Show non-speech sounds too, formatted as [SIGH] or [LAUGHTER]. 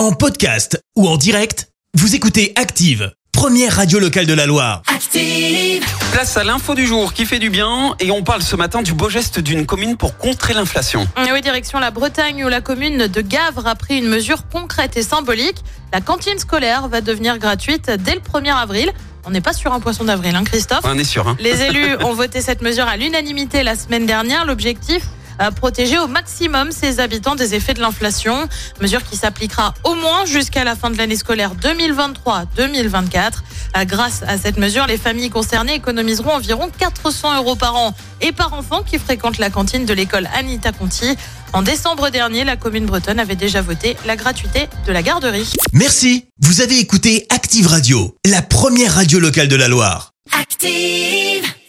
En podcast ou en direct, vous écoutez Active, première radio locale de la Loire. Active. Place à l'info du jour qui fait du bien et on parle ce matin du beau geste d'une commune pour contrer l'inflation. Et Oui, direction la Bretagne où la commune de Gavre a pris une mesure concrète et symbolique. La cantine scolaire va devenir gratuite dès le 1er avril. On n'est pas sur un poisson d'avril, hein, Christophe On est sûr. Hein Les élus [LAUGHS] ont voté cette mesure à l'unanimité la semaine dernière. L'objectif protéger au maximum ses habitants des effets de l'inflation. Mesure qui s'appliquera au moins jusqu'à la fin de l'année scolaire 2023-2024. Euh, Grâce à cette mesure, les familles concernées économiseront environ 400 euros par an et par enfant qui fréquente la cantine de l'école Anita Conti. En décembre dernier, la commune bretonne avait déjà voté la gratuité de la garderie. Merci, vous avez écouté Active Radio, la première radio locale de la Loire. Active.